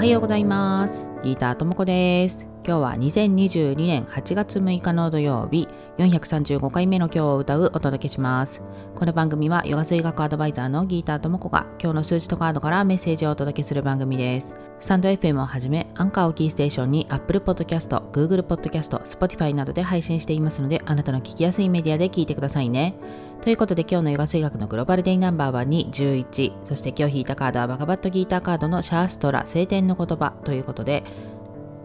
おはようございます。ギーターともこです。今日は2022年8月6日の土曜日435回目の今日を歌うお届けします。この番組はヨガ水学アドバイザーのギーターともこが今日の数字とカードからメッセージをお届けする番組です。スタンド FM をはじめアンカーをキーステーションに Apple Podcast、Google Podcast、Spotify などで配信していますのであなたの聞きやすいメディアで聞いてくださいね。ということで今日のヨガ水学のグローバルデイナンバーは2、11そして今日引いたカードはバカバットギーターカードのシャーストラ晴天の言葉ということで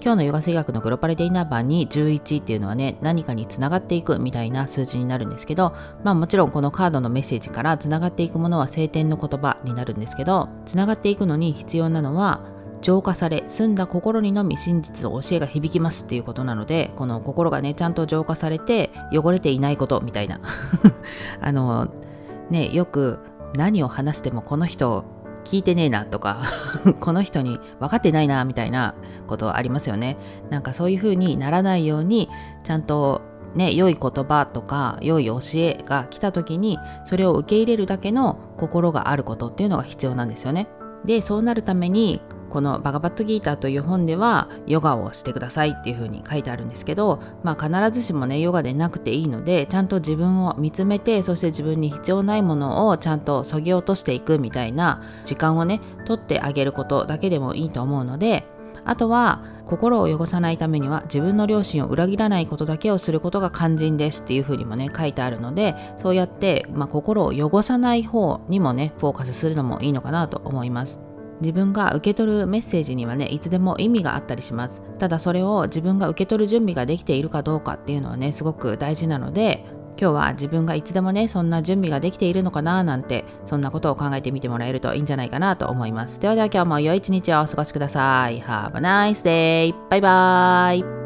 今日のヨガ水学のグローバルデイナンバーに11っていうのはね何かにつながっていくみたいな数字になるんですけどまあもちろんこのカードのメッセージからつながっていくものは晴天の言葉になるんですけどつながっていくのに必要なのは浄化され澄んだ心にのみ真実の教えが響きますっていうことなのでこの心がねちゃんと浄化されて汚れていないことみたいな。あのねよく何を話してもこの人聞いてねえなとか この人に分かってないなみたいなことありますよね。なんかそういう風にならないようにちゃんとね良い言葉とか良い教えが来た時にそれを受け入れるだけの心があることっていうのが必要なんですよね。でそうなるためにこのバガバットギーターという本ではヨガをしてくださいっていう風に書いてあるんですけど、まあ、必ずしもねヨガでなくていいのでちゃんと自分を見つめてそして自分に必要ないものをちゃんとそぎ落としていくみたいな時間をね取ってあげることだけでもいいと思うのであとは心を汚さないためには自分の両親を裏切らないことだけをすることが肝心ですっていう風にもね書いてあるのでそうやって、まあ、心を汚さない方にもねフォーカスするのもいいのかなと思います。自分が受け取るメッセージにはねいつでも意味があったりします。ただそれを自分が受け取る準備ができているかどうかっていうのはねすごく大事なので今日は自分がいつでもねそんな準備ができているのかななんてそんなことを考えてみてもらえるといいんじゃないかなと思います。ではでは今日も良い一日をお過ごしください。Have a nice day! バイバイ